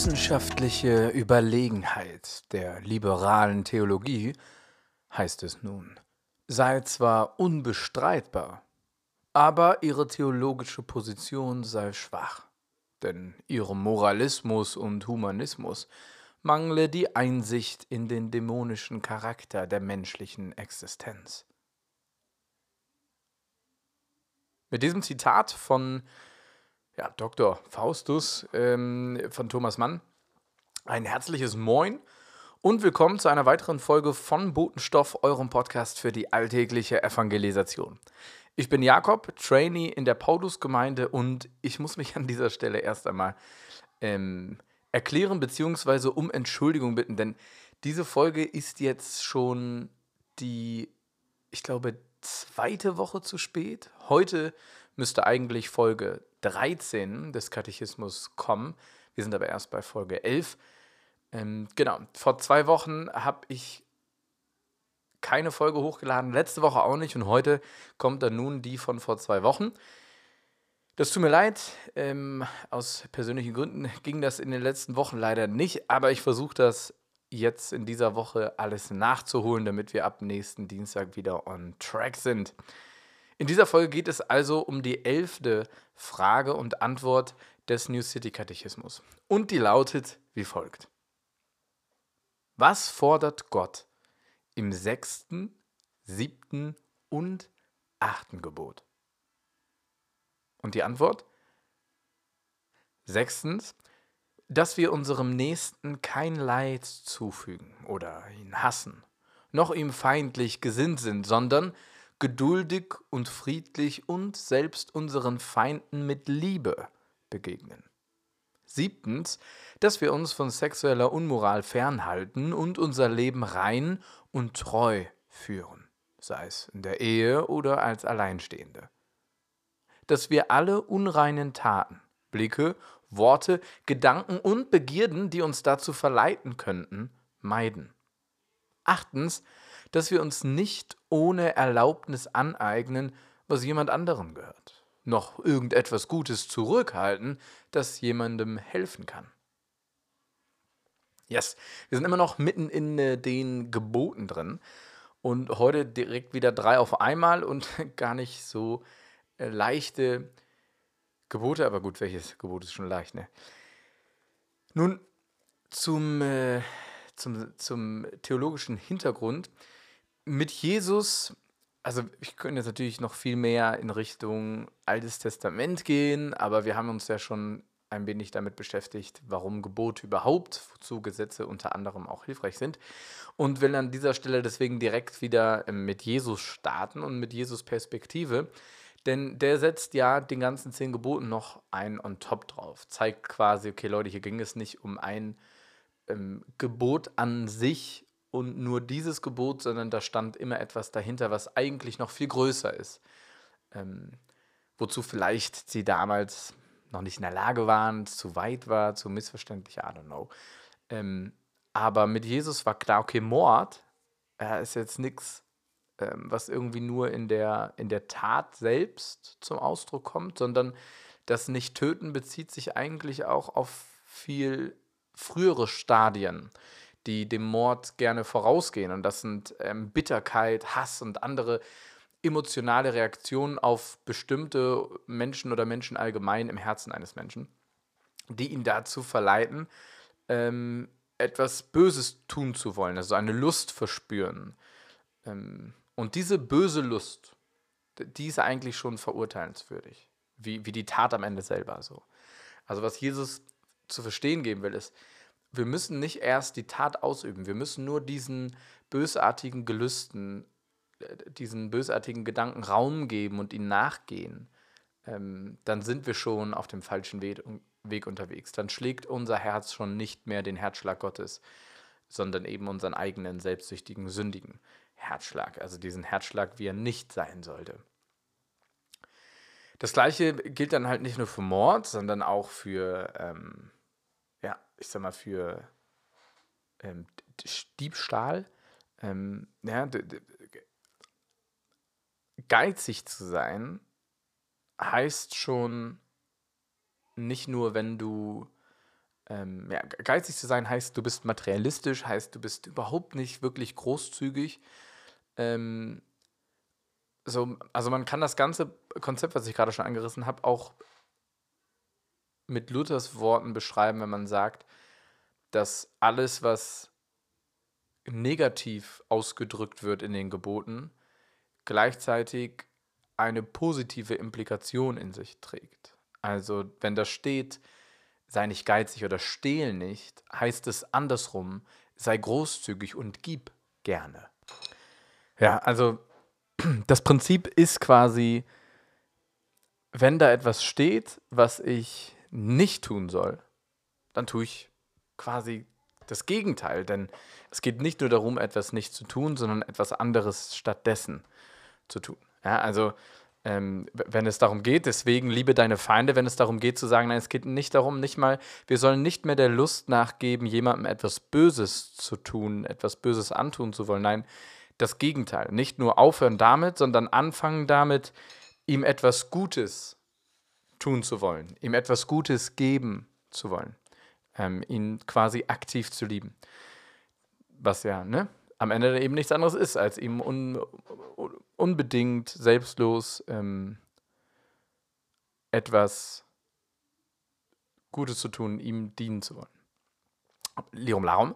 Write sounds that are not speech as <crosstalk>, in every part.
wissenschaftliche Überlegenheit der liberalen Theologie, heißt es nun, sei zwar unbestreitbar, aber ihre theologische Position sei schwach, denn ihrem Moralismus und Humanismus mangle die Einsicht in den dämonischen Charakter der menschlichen Existenz. Mit diesem Zitat von ja, Dr. Faustus ähm, von Thomas Mann ein herzliches Moin und willkommen zu einer weiteren Folge von Botenstoff, eurem Podcast für die alltägliche Evangelisation. Ich bin Jakob, Trainee in der Paulusgemeinde und ich muss mich an dieser Stelle erst einmal ähm, erklären bzw. um Entschuldigung bitten, denn diese Folge ist jetzt schon die, ich glaube, zweite Woche zu spät. Heute müsste eigentlich Folge 13 des Katechismus kommen. Wir sind aber erst bei Folge 11. Ähm, genau, vor zwei Wochen habe ich keine Folge hochgeladen, letzte Woche auch nicht und heute kommt dann nun die von vor zwei Wochen. Das tut mir leid, ähm, aus persönlichen Gründen ging das in den letzten Wochen leider nicht, aber ich versuche das jetzt in dieser Woche alles nachzuholen, damit wir ab nächsten Dienstag wieder on track sind. In dieser Folge geht es also um die elfte Frage und Antwort des New City Katechismus. Und die lautet wie folgt. Was fordert Gott im sechsten, siebten und achten Gebot? Und die Antwort? Sechstens, dass wir unserem Nächsten kein Leid zufügen oder ihn hassen, noch ihm feindlich gesinnt sind, sondern geduldig und friedlich und selbst unseren Feinden mit Liebe begegnen. Siebtens, dass wir uns von sexueller Unmoral fernhalten und unser Leben rein und treu führen, sei es in der Ehe oder als Alleinstehende. Dass wir alle unreinen Taten, Blicke Worte, Gedanken und Begierden, die uns dazu verleiten könnten, meiden. Achtens, dass wir uns nicht ohne Erlaubnis aneignen, was jemand anderem gehört, noch irgendetwas Gutes zurückhalten, das jemandem helfen kann. Yes, wir sind immer noch mitten in äh, den Geboten drin und heute direkt wieder drei auf einmal und <laughs> gar nicht so äh, leichte Gebote, aber gut, welches Gebot ist schon leicht, ne? Nun zum, äh, zum, zum theologischen Hintergrund. Mit Jesus, also ich könnte jetzt natürlich noch viel mehr in Richtung Altes Testament gehen, aber wir haben uns ja schon ein wenig damit beschäftigt, warum Gebote überhaupt, wozu Gesetze unter anderem auch hilfreich sind. Und will an dieser Stelle deswegen direkt wieder ähm, mit Jesus starten und mit Jesus Perspektive. Denn der setzt ja den ganzen zehn Geboten noch ein on top drauf. Zeigt quasi, okay, Leute, hier ging es nicht um ein ähm, Gebot an sich und nur dieses Gebot, sondern da stand immer etwas dahinter, was eigentlich noch viel größer ist. Ähm, wozu vielleicht sie damals noch nicht in der Lage waren, zu weit war, zu missverständlich, I don't know. Ähm, aber mit Jesus war klar, okay, Mord äh, ist jetzt nichts ähm, was irgendwie nur in der, in der Tat selbst zum Ausdruck kommt, sondern das Nicht-Töten bezieht sich eigentlich auch auf viel frühere Stadien, die dem Mord gerne vorausgehen. Und das sind ähm, Bitterkeit, Hass und andere emotionale Reaktionen auf bestimmte Menschen oder Menschen allgemein im Herzen eines Menschen, die ihn dazu verleiten, ähm, etwas Böses tun zu wollen, also eine Lust verspüren. Ähm, und diese böse Lust, die ist eigentlich schon verurteilenswürdig, wie, wie die Tat am Ende selber so. Also was Jesus zu verstehen geben will, ist, wir müssen nicht erst die Tat ausüben, wir müssen nur diesen bösartigen Gelüsten, äh, diesen bösartigen Gedanken Raum geben und ihnen nachgehen. Ähm, dann sind wir schon auf dem falschen Weg, Weg unterwegs. Dann schlägt unser Herz schon nicht mehr den Herzschlag Gottes, sondern eben unseren eigenen selbstsüchtigen, sündigen. Herzschlag, also diesen Herzschlag, wie er nicht sein sollte. Das gleiche gilt dann halt nicht nur für Mord, sondern auch für, ähm, ja, ich sag mal, für ähm, Diebstahl. Ähm, ja, geizig zu sein heißt schon nicht nur, wenn du ähm, ja, geizig zu sein heißt, du bist materialistisch, heißt, du bist überhaupt nicht wirklich großzügig. Ähm, so, also man kann das ganze Konzept, was ich gerade schon angerissen habe, auch mit Luthers Worten beschreiben, wenn man sagt, dass alles, was negativ ausgedrückt wird in den Geboten, gleichzeitig eine positive Implikation in sich trägt. Also wenn da steht, sei nicht geizig oder stehl nicht, heißt es andersrum, sei großzügig und gib gerne. Ja, also <clears throat> das Prinzip ist quasi, wenn da etwas steht, was ich nicht tun soll, dann tue ich quasi das Gegenteil. Denn es geht nicht nur darum, etwas nicht zu tun, sondern etwas anderes stattdessen zu tun. Ja, also ähm, wenn es darum geht, deswegen liebe deine Feinde, wenn es darum geht zu sagen, nein, es geht nicht darum, nicht mal, wir sollen nicht mehr der Lust nachgeben, jemandem etwas Böses zu tun, etwas Böses antun zu wollen. Nein, das Gegenteil. Nicht nur aufhören damit, sondern anfangen damit, ihm etwas Gutes tun zu wollen, ihm etwas Gutes geben zu wollen, ähm, ihn quasi aktiv zu lieben. Was ja, ne? Am Ende eben nichts anderes ist, als ihm un, unbedingt selbstlos ähm, etwas Gutes zu tun, ihm dienen zu wollen. Lirum Larum.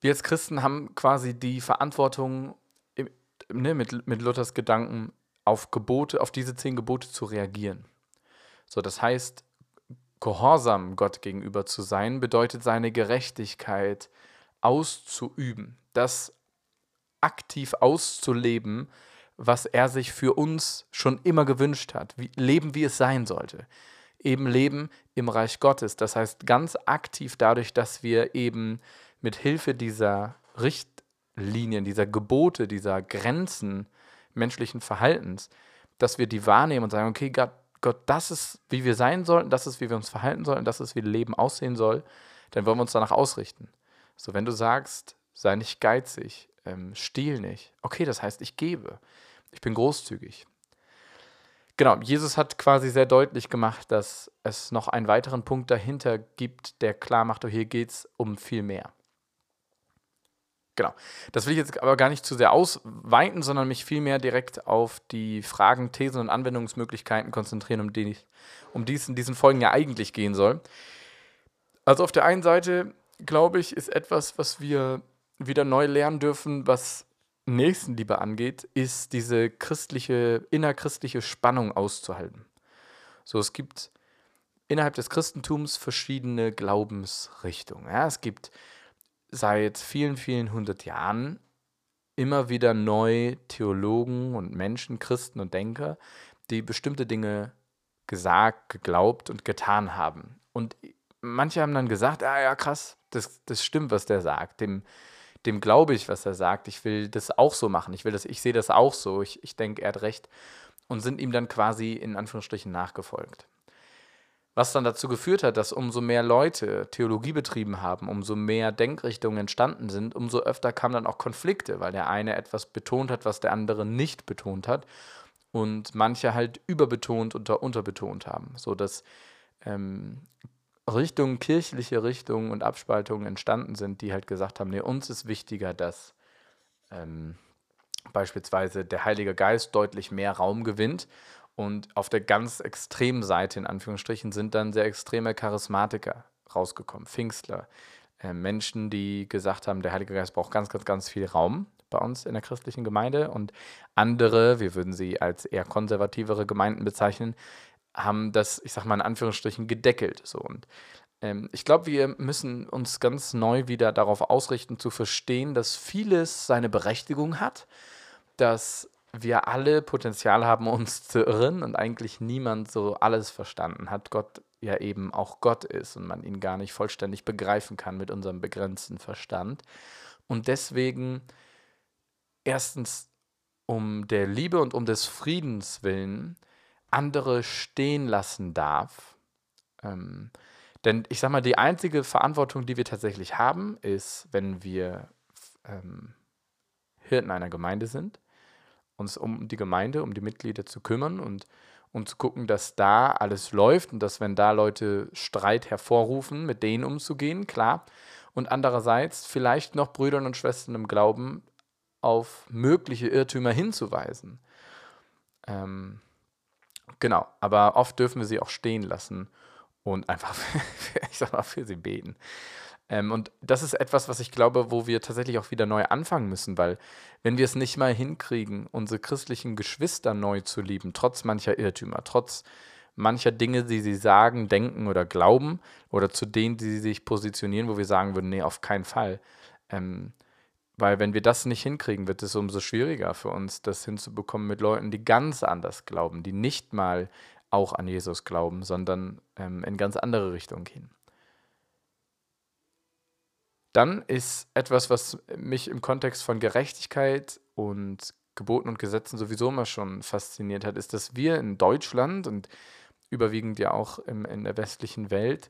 Wir als Christen haben quasi die Verantwortung, ne, mit, mit Luthers Gedanken, auf Gebote, auf diese zehn Gebote zu reagieren. So, das heißt, gehorsam Gott gegenüber zu sein, bedeutet seine Gerechtigkeit auszuüben, das aktiv auszuleben, was er sich für uns schon immer gewünscht hat, wie, leben, wie es sein sollte. Eben leben im Reich Gottes. Das heißt, ganz aktiv dadurch, dass wir eben mit Hilfe dieser Richtlinien, dieser Gebote, dieser Grenzen menschlichen Verhaltens, dass wir die wahrnehmen und sagen, okay, Gott, Gott, das ist, wie wir sein sollten, das ist, wie wir uns verhalten sollen, das ist, wie Leben aussehen soll, dann wollen wir uns danach ausrichten. So, wenn du sagst, sei nicht geizig, ähm, stiehl nicht, okay, das heißt, ich gebe, ich bin großzügig. Genau, Jesus hat quasi sehr deutlich gemacht, dass es noch einen weiteren Punkt dahinter gibt, der klar macht, oh, hier geht es um viel mehr. Genau. Das will ich jetzt aber gar nicht zu sehr ausweiten, sondern mich vielmehr direkt auf die Fragen, Thesen und Anwendungsmöglichkeiten konzentrieren, um die, um die es in diesen Folgen ja eigentlich gehen soll. Also auf der einen Seite, glaube ich, ist etwas, was wir wieder neu lernen dürfen, was Nächstenliebe angeht, ist diese christliche, innerchristliche Spannung auszuhalten. So, es gibt innerhalb des Christentums verschiedene Glaubensrichtungen. Ja, es gibt seit vielen, vielen hundert Jahren immer wieder neu Theologen und Menschen, Christen und Denker, die bestimmte Dinge gesagt, geglaubt und getan haben. Und manche haben dann gesagt, ah ja, krass, das, das stimmt, was der sagt. Dem, dem glaube ich, was er sagt. Ich will das auch so machen. Ich will das, ich sehe das auch so. Ich, ich denke, er hat recht. Und sind ihm dann quasi in Anführungsstrichen nachgefolgt. Was dann dazu geführt hat, dass umso mehr Leute Theologie betrieben haben, umso mehr Denkrichtungen entstanden sind, umso öfter kamen dann auch Konflikte, weil der eine etwas betont hat, was der andere nicht betont hat und manche halt überbetont und unterbetont haben, sodass ähm, Richtungen, kirchliche Richtungen und Abspaltungen entstanden sind, die halt gesagt haben, nee, uns ist wichtiger, dass ähm, beispielsweise der Heilige Geist deutlich mehr Raum gewinnt und auf der ganz extremen Seite, in Anführungsstrichen, sind dann sehr extreme Charismatiker rausgekommen, Pfingstler, äh, Menschen, die gesagt haben, der Heilige Geist braucht ganz, ganz, ganz viel Raum bei uns in der christlichen Gemeinde. Und andere, wir würden sie als eher konservativere Gemeinden bezeichnen, haben das, ich sag mal in Anführungsstrichen, gedeckelt. So. Und ähm, ich glaube, wir müssen uns ganz neu wieder darauf ausrichten, zu verstehen, dass vieles seine Berechtigung hat, dass wir alle Potenzial haben, uns zu irren und eigentlich niemand so alles verstanden hat. Gott ja eben auch Gott ist und man ihn gar nicht vollständig begreifen kann mit unserem begrenzten Verstand. Und deswegen erstens um der Liebe und um des Friedens willen andere stehen lassen darf. Ähm, denn ich sage mal, die einzige Verantwortung, die wir tatsächlich haben, ist, wenn wir ähm, Hirten einer Gemeinde sind, uns um die Gemeinde, um die Mitglieder zu kümmern und und zu gucken, dass da alles läuft und dass, wenn da Leute Streit hervorrufen, mit denen umzugehen, klar. Und andererseits vielleicht noch Brüdern und Schwestern im Glauben auf mögliche Irrtümer hinzuweisen. Ähm, genau, aber oft dürfen wir sie auch stehen lassen und einfach, <laughs> ich sag mal, für sie beten. Ähm, und das ist etwas, was ich glaube, wo wir tatsächlich auch wieder neu anfangen müssen, weil wenn wir es nicht mal hinkriegen, unsere christlichen Geschwister neu zu lieben, trotz mancher Irrtümer, trotz mancher Dinge, die sie sagen, denken oder glauben, oder zu denen, die sie sich positionieren, wo wir sagen würden, nee, auf keinen Fall. Ähm, weil wenn wir das nicht hinkriegen, wird es umso schwieriger für uns, das hinzubekommen mit Leuten, die ganz anders glauben, die nicht mal auch an Jesus glauben, sondern ähm, in ganz andere Richtungen gehen. Dann ist etwas, was mich im Kontext von Gerechtigkeit und Geboten und Gesetzen sowieso immer schon fasziniert hat, ist, dass wir in Deutschland und überwiegend ja auch im, in der westlichen Welt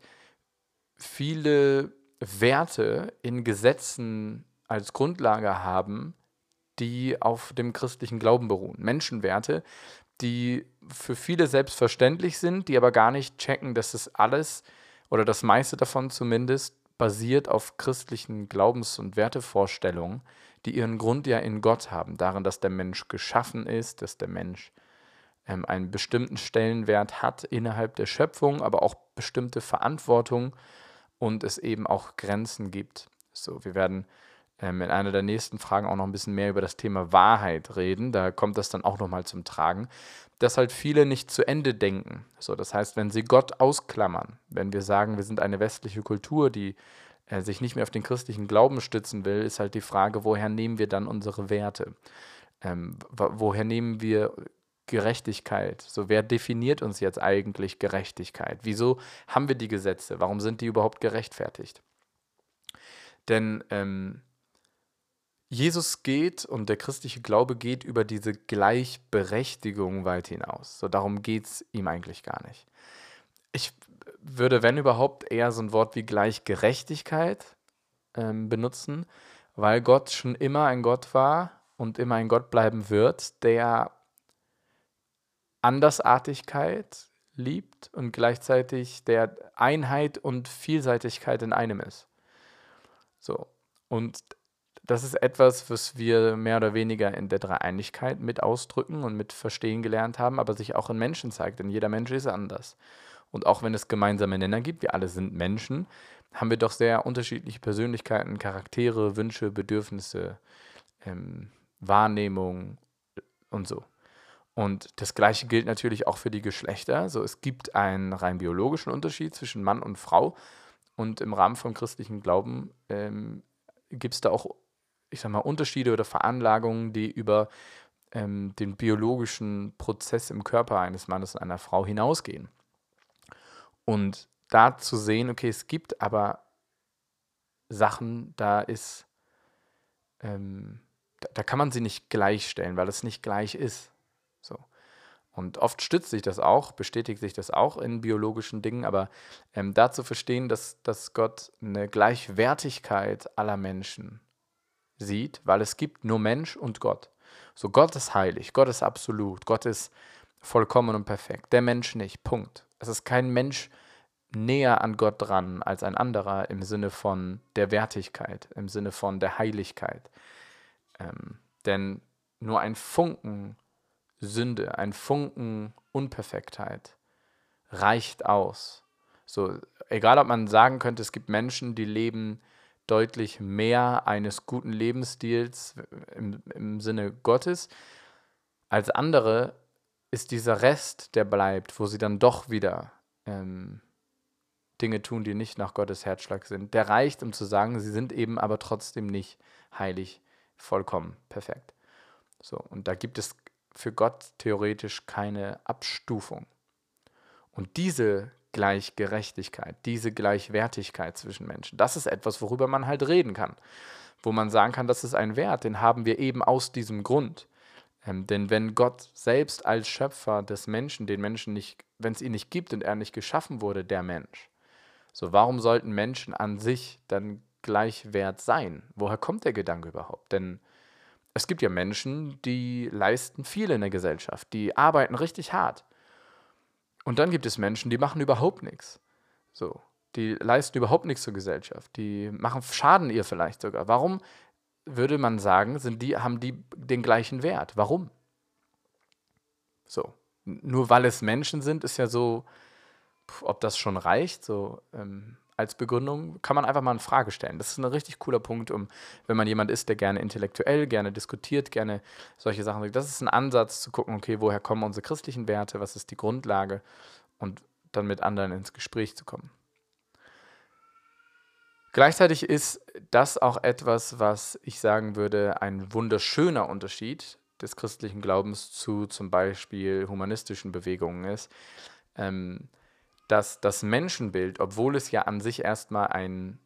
viele Werte in Gesetzen als Grundlage haben, die auf dem christlichen Glauben beruhen. Menschenwerte, die für viele selbstverständlich sind, die aber gar nicht checken, dass es alles oder das meiste davon zumindest basiert auf christlichen Glaubens- und Wertevorstellungen, die ihren Grund ja in Gott haben, darin, dass der Mensch geschaffen ist, dass der Mensch ähm, einen bestimmten Stellenwert hat innerhalb der Schöpfung, aber auch bestimmte Verantwortung und es eben auch Grenzen gibt. So, wir werden ähm, in einer der nächsten Fragen auch noch ein bisschen mehr über das Thema Wahrheit reden. Da kommt das dann auch nochmal zum Tragen, dass halt viele nicht zu Ende denken. So, das heißt, wenn sie Gott ausklammern, wenn wir sagen, wir sind eine westliche Kultur, die äh, sich nicht mehr auf den christlichen Glauben stützen will, ist halt die Frage, woher nehmen wir dann unsere Werte? Ähm, woher nehmen wir Gerechtigkeit? So, wer definiert uns jetzt eigentlich Gerechtigkeit? Wieso haben wir die Gesetze? Warum sind die überhaupt gerechtfertigt? Denn ähm, Jesus geht und der christliche Glaube geht über diese Gleichberechtigung weit hinaus. So darum geht es ihm eigentlich gar nicht. Ich würde, wenn überhaupt, eher so ein Wort wie Gleichgerechtigkeit ähm, benutzen, weil Gott schon immer ein Gott war und immer ein Gott bleiben wird, der Andersartigkeit liebt und gleichzeitig der Einheit und Vielseitigkeit in einem ist. So. Und das ist etwas, was wir mehr oder weniger in der Dreieinigkeit mit ausdrücken und mit verstehen gelernt haben, aber sich auch in Menschen zeigt, denn jeder Mensch ist anders. Und auch wenn es gemeinsame Nenner gibt, wir alle sind Menschen, haben wir doch sehr unterschiedliche Persönlichkeiten, Charaktere, Wünsche, Bedürfnisse, ähm, Wahrnehmung und so. Und das Gleiche gilt natürlich auch für die Geschlechter. So, es gibt einen rein biologischen Unterschied zwischen Mann und Frau. Und im Rahmen vom christlichen Glauben ähm, gibt es da auch ich sag mal, Unterschiede oder Veranlagungen, die über ähm, den biologischen Prozess im Körper eines Mannes und einer Frau hinausgehen. Und da zu sehen, okay, es gibt aber Sachen, da ist, ähm, da, da, kann man sie nicht gleichstellen, weil es nicht gleich ist. So. Und oft stützt sich das auch, bestätigt sich das auch in biologischen Dingen, aber ähm, da zu verstehen, dass, dass Gott eine Gleichwertigkeit aller Menschen sieht, weil es gibt nur Mensch und Gott. So, Gott ist heilig, Gott ist absolut, Gott ist vollkommen und perfekt. Der Mensch nicht. Punkt. Es ist kein Mensch näher an Gott dran als ein anderer im Sinne von der Wertigkeit, im Sinne von der Heiligkeit. Ähm, denn nur ein Funken Sünde, ein Funken Unperfektheit reicht aus. So, egal ob man sagen könnte, es gibt Menschen, die leben deutlich mehr eines guten Lebensstils im, im Sinne Gottes. Als andere ist dieser Rest, der bleibt, wo sie dann doch wieder ähm, Dinge tun, die nicht nach Gottes Herzschlag sind, der reicht, um zu sagen, sie sind eben aber trotzdem nicht heilig, vollkommen, perfekt. So, und da gibt es für Gott theoretisch keine Abstufung. Und diese Gleichgerechtigkeit, diese Gleichwertigkeit zwischen Menschen. Das ist etwas, worüber man halt reden kann. Wo man sagen kann, das ist ein Wert, den haben wir eben aus diesem Grund. Ähm, denn wenn Gott selbst als Schöpfer des Menschen, den Menschen nicht, wenn es ihn nicht gibt und er nicht geschaffen wurde, der Mensch, so warum sollten Menschen an sich dann gleichwert sein? Woher kommt der Gedanke überhaupt? Denn es gibt ja Menschen, die leisten viel in der Gesellschaft, die arbeiten richtig hart Und dann gibt es Menschen, die machen überhaupt nichts. So, die leisten überhaupt nichts zur Gesellschaft. Die machen Schaden ihr vielleicht sogar. Warum würde man sagen, sind die, haben die den gleichen Wert? Warum? So. Nur weil es Menschen sind, ist ja so, ob das schon reicht, so ähm, als Begründung, kann man einfach mal eine Frage stellen. Das ist ein richtig cooler Punkt, um, wenn man jemand ist, der gerne intellektuell, gerne diskutiert, gerne solche Sachen. Das ist ein Ansatz zu gucken, okay, woher kommen unsere christlichen Werte, was ist die Grundlage und dann mit anderen ins Gespräch zu kommen. Gleichzeitig ist das auch etwas, was ich sagen würde, ein wunderschöner Unterschied des christlichen Glaubens zu zum Beispiel humanistischen Bewegungen ist, ähm, dass das Menschenbild, obwohl es ja an sich erstmal ein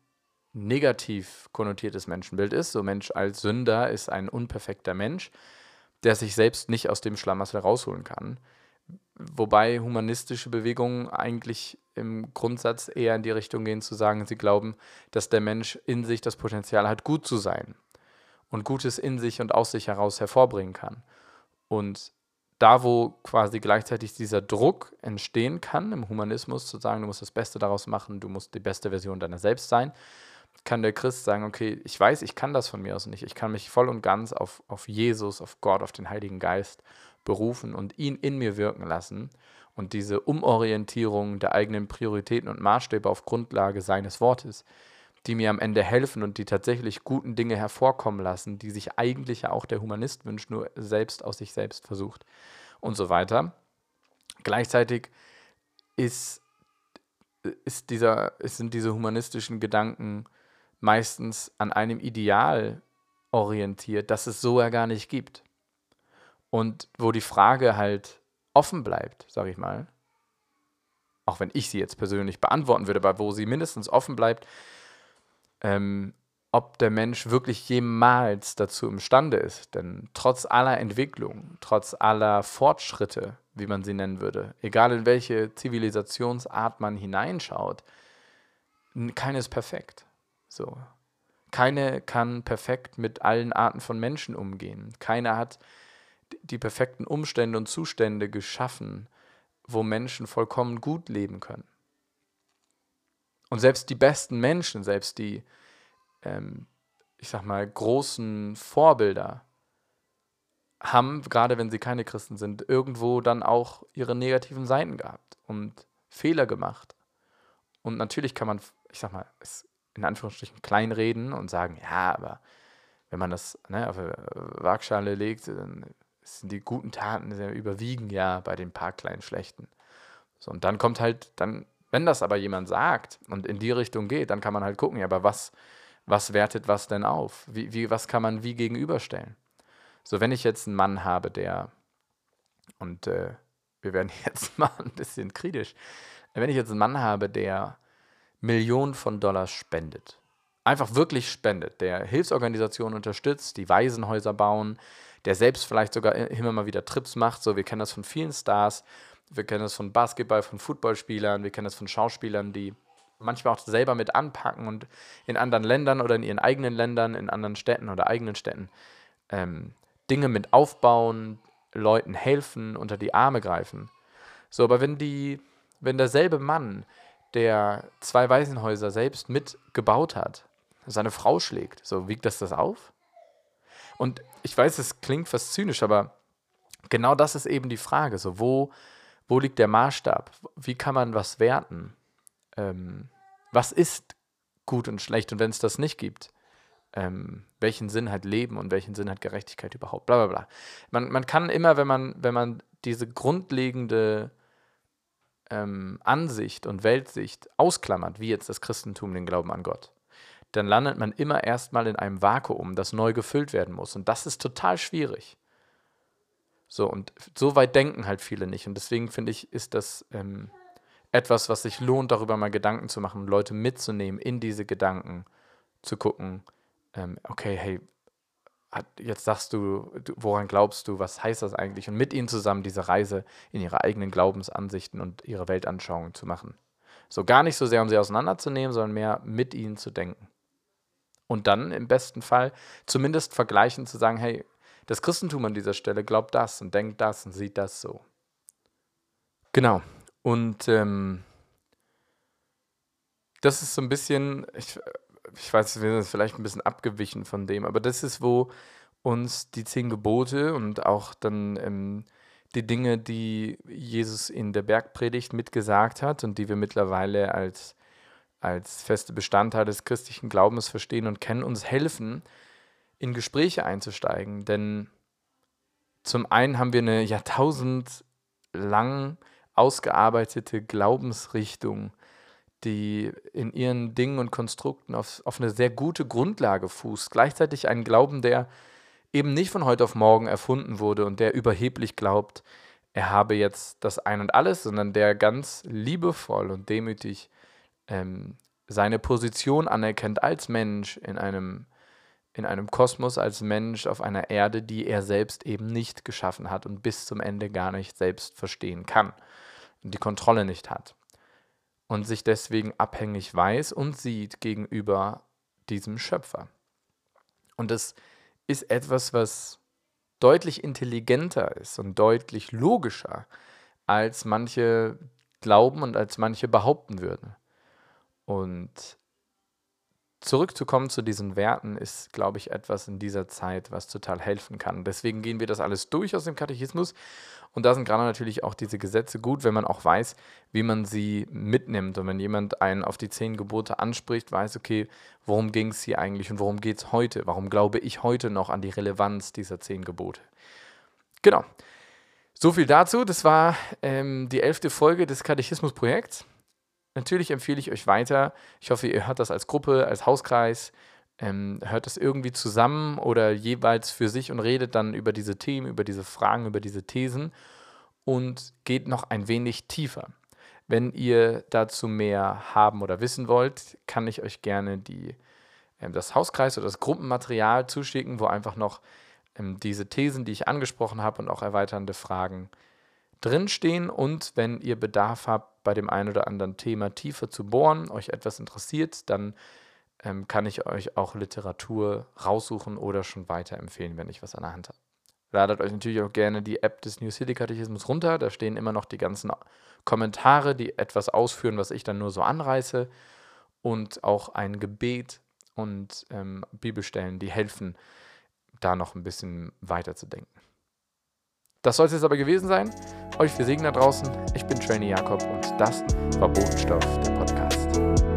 negativ konnotiertes Menschenbild ist, so Mensch als Sünder ist ein unperfekter Mensch, der sich selbst nicht aus dem Schlamassel rausholen kann, Wobei humanistische Bewegungen eigentlich im Grundsatz eher in die Richtung gehen, zu sagen, sie glauben, dass der Mensch in sich das Potenzial hat, gut zu sein und Gutes in sich und aus sich heraus hervorbringen kann. Und da, wo quasi gleichzeitig dieser Druck entstehen kann im Humanismus, zu sagen, du musst das Beste daraus machen, du musst die beste Version deiner selbst sein, kann der Christ sagen, okay, ich weiß, ich kann das von mir aus nicht. Ich kann mich voll und ganz auf, auf Jesus, auf Gott, auf den Heiligen Geist berufen und ihn in mir wirken lassen und diese Umorientierung der eigenen Prioritäten und Maßstäbe auf Grundlage seines Wortes, die mir am Ende helfen und die tatsächlich guten Dinge hervorkommen lassen, die sich eigentlich ja auch der Humanist wünscht, nur selbst aus sich selbst versucht und so weiter. Gleichzeitig ist, ist dieser, sind diese humanistischen Gedanken meistens an einem Ideal orientiert, das es so ja gar nicht gibt. Und wo die Frage halt offen bleibt, sage ich mal, auch wenn ich sie jetzt persönlich beantworten würde, aber wo sie mindestens offen bleibt, ähm, ob der Mensch wirklich jemals dazu imstande ist. Denn trotz aller Entwicklung, trotz aller Fortschritte, wie man sie nennen würde, egal in welche Zivilisationsart man hineinschaut, keine ist perfekt. So. Keine kann perfekt mit allen Arten von Menschen umgehen. Keine hat die perfekten Umstände und Zustände geschaffen, wo Menschen vollkommen gut leben können. Und selbst die besten Menschen, selbst die, ähm, ich sag mal, großen Vorbilder, haben, gerade wenn sie keine Christen sind, irgendwo dann auch ihre negativen Seiten gehabt und Fehler gemacht. Und natürlich kann man, ich sag mal, es in Anführungsstrichen kleinreden und sagen, ja, aber wenn man das ne, auf eine Waagschale legt, dann sind die guten Taten überwiegen ja bei den paar kleinen schlechten. So, und dann kommt halt, dann, wenn das aber jemand sagt und in die Richtung geht, dann kann man halt gucken, ja, aber was, was wertet was denn auf? Wie, wie, was kann man wie gegenüberstellen? So, wenn ich jetzt einen Mann habe, der, und äh, wir werden <laughs> jetzt mal ein bisschen kritisch, wenn ich jetzt einen Mann habe, der Millionen von Dollars spendet, einfach wirklich spendet, der Hilfsorganisationen unterstützt, die Waisenhäuser bauen, der selbst vielleicht sogar immer mal wieder Trips macht. So, wir kennen das von vielen Stars, wir kennen das von Basketball, von Footballspielern, wir kennen das von Schauspielern, die manchmal auch selber mit anpacken und in anderen Ländern oder in ihren eigenen Ländern, in anderen Städten oder eigenen Städten ähm, Dinge mit aufbauen, Leuten helfen, unter die Arme greifen. So, aber wenn die, wenn derselbe Mann, der zwei Waisenhäuser selbst mitgebaut hat, seine Frau schlägt, so wiegt das das auf? Und ich weiß, es klingt fast zynisch, aber genau das ist eben die Frage. So, wo, wo liegt der Maßstab? Wie kann man was werten? Ähm, was ist gut und schlecht? Und wenn es das nicht gibt, ähm, welchen Sinn hat Leben und welchen Sinn hat Gerechtigkeit überhaupt? Bla bla bla. Man, man kann immer, wenn man, wenn man diese grundlegende ähm, Ansicht und Weltsicht ausklammert, wie jetzt das Christentum den Glauben an Gott, dann landet man immer erstmal in einem Vakuum, das neu gefüllt werden muss. Und das ist total schwierig. So, und so weit denken halt viele nicht. Und deswegen finde ich, ist das ähm, etwas, was sich lohnt, darüber mal Gedanken zu machen, Leute mitzunehmen in diese Gedanken, zu gucken, ähm, okay, hey, jetzt sagst du, du, woran glaubst du, was heißt das eigentlich? Und mit ihnen zusammen diese Reise in ihre eigenen Glaubensansichten und ihre Weltanschauungen zu machen. So gar nicht so sehr, um sie auseinanderzunehmen, sondern mehr mit ihnen zu denken. Und dann im besten Fall zumindest vergleichen, zu sagen, hey, das Christentum an dieser Stelle glaubt das und denkt das und sieht das so. Genau. Und ähm, das ist so ein bisschen, ich, ich weiß, wir sind vielleicht ein bisschen abgewichen von dem, aber das ist, wo uns die zehn Gebote und auch dann ähm, die Dinge, die Jesus in der Bergpredigt mitgesagt hat und die wir mittlerweile als, als feste Bestandteil des christlichen Glaubens verstehen und kennen, uns helfen, in Gespräche einzusteigen. Denn zum einen haben wir eine jahrtausendlang ausgearbeitete Glaubensrichtung, die in ihren Dingen und Konstrukten auf, auf eine sehr gute Grundlage fußt. Gleichzeitig ein Glauben, der eben nicht von heute auf morgen erfunden wurde und der überheblich glaubt, er habe jetzt das Ein und alles, sondern der ganz liebevoll und demütig ähm, seine Position anerkennt als Mensch in einem, in einem Kosmos, als Mensch auf einer Erde, die er selbst eben nicht geschaffen hat und bis zum Ende gar nicht selbst verstehen kann und die Kontrolle nicht hat und sich deswegen abhängig weiß und sieht gegenüber diesem Schöpfer. Und das ist etwas, was deutlich intelligenter ist und deutlich logischer, als manche glauben und als manche behaupten würden. Und zurückzukommen zu diesen Werten ist, glaube ich, etwas in dieser Zeit, was total helfen kann. Deswegen gehen wir das alles durch aus dem Katechismus. Und da sind gerade natürlich auch diese Gesetze gut, wenn man auch weiß, wie man sie mitnimmt. Und wenn jemand einen auf die zehn Gebote anspricht, weiß, okay, worum ging es hier eigentlich und worum geht es heute? Warum glaube ich heute noch an die Relevanz dieser zehn Gebote? Genau. So viel dazu. Das war ähm, die elfte Folge des Katechismus-Projekts. Natürlich empfehle ich euch weiter. Ich hoffe, ihr hört das als Gruppe, als Hauskreis, ähm, hört das irgendwie zusammen oder jeweils für sich und redet dann über diese Themen, über diese Fragen, über diese Thesen und geht noch ein wenig tiefer. Wenn ihr dazu mehr haben oder wissen wollt, kann ich euch gerne die, ähm, das Hauskreis oder das Gruppenmaterial zuschicken, wo einfach noch ähm, diese Thesen, die ich angesprochen habe und auch erweiternde Fragen drinstehen. Und wenn ihr Bedarf habt, bei dem einen oder anderen Thema tiefer zu bohren, euch etwas interessiert, dann ähm, kann ich euch auch Literatur raussuchen oder schon weiterempfehlen, wenn ich was an der Hand habe. Ladet euch natürlich auch gerne die App des New City Katechismus runter. Da stehen immer noch die ganzen Kommentare, die etwas ausführen, was ich dann nur so anreiße. Und auch ein Gebet und ähm, Bibelstellen, die helfen, da noch ein bisschen weiter zu denken. Das soll es jetzt aber gewesen sein. Euch viel Segen da draußen. Ich bin Trainee Jakob und das war Bodenstoff, der Podcast.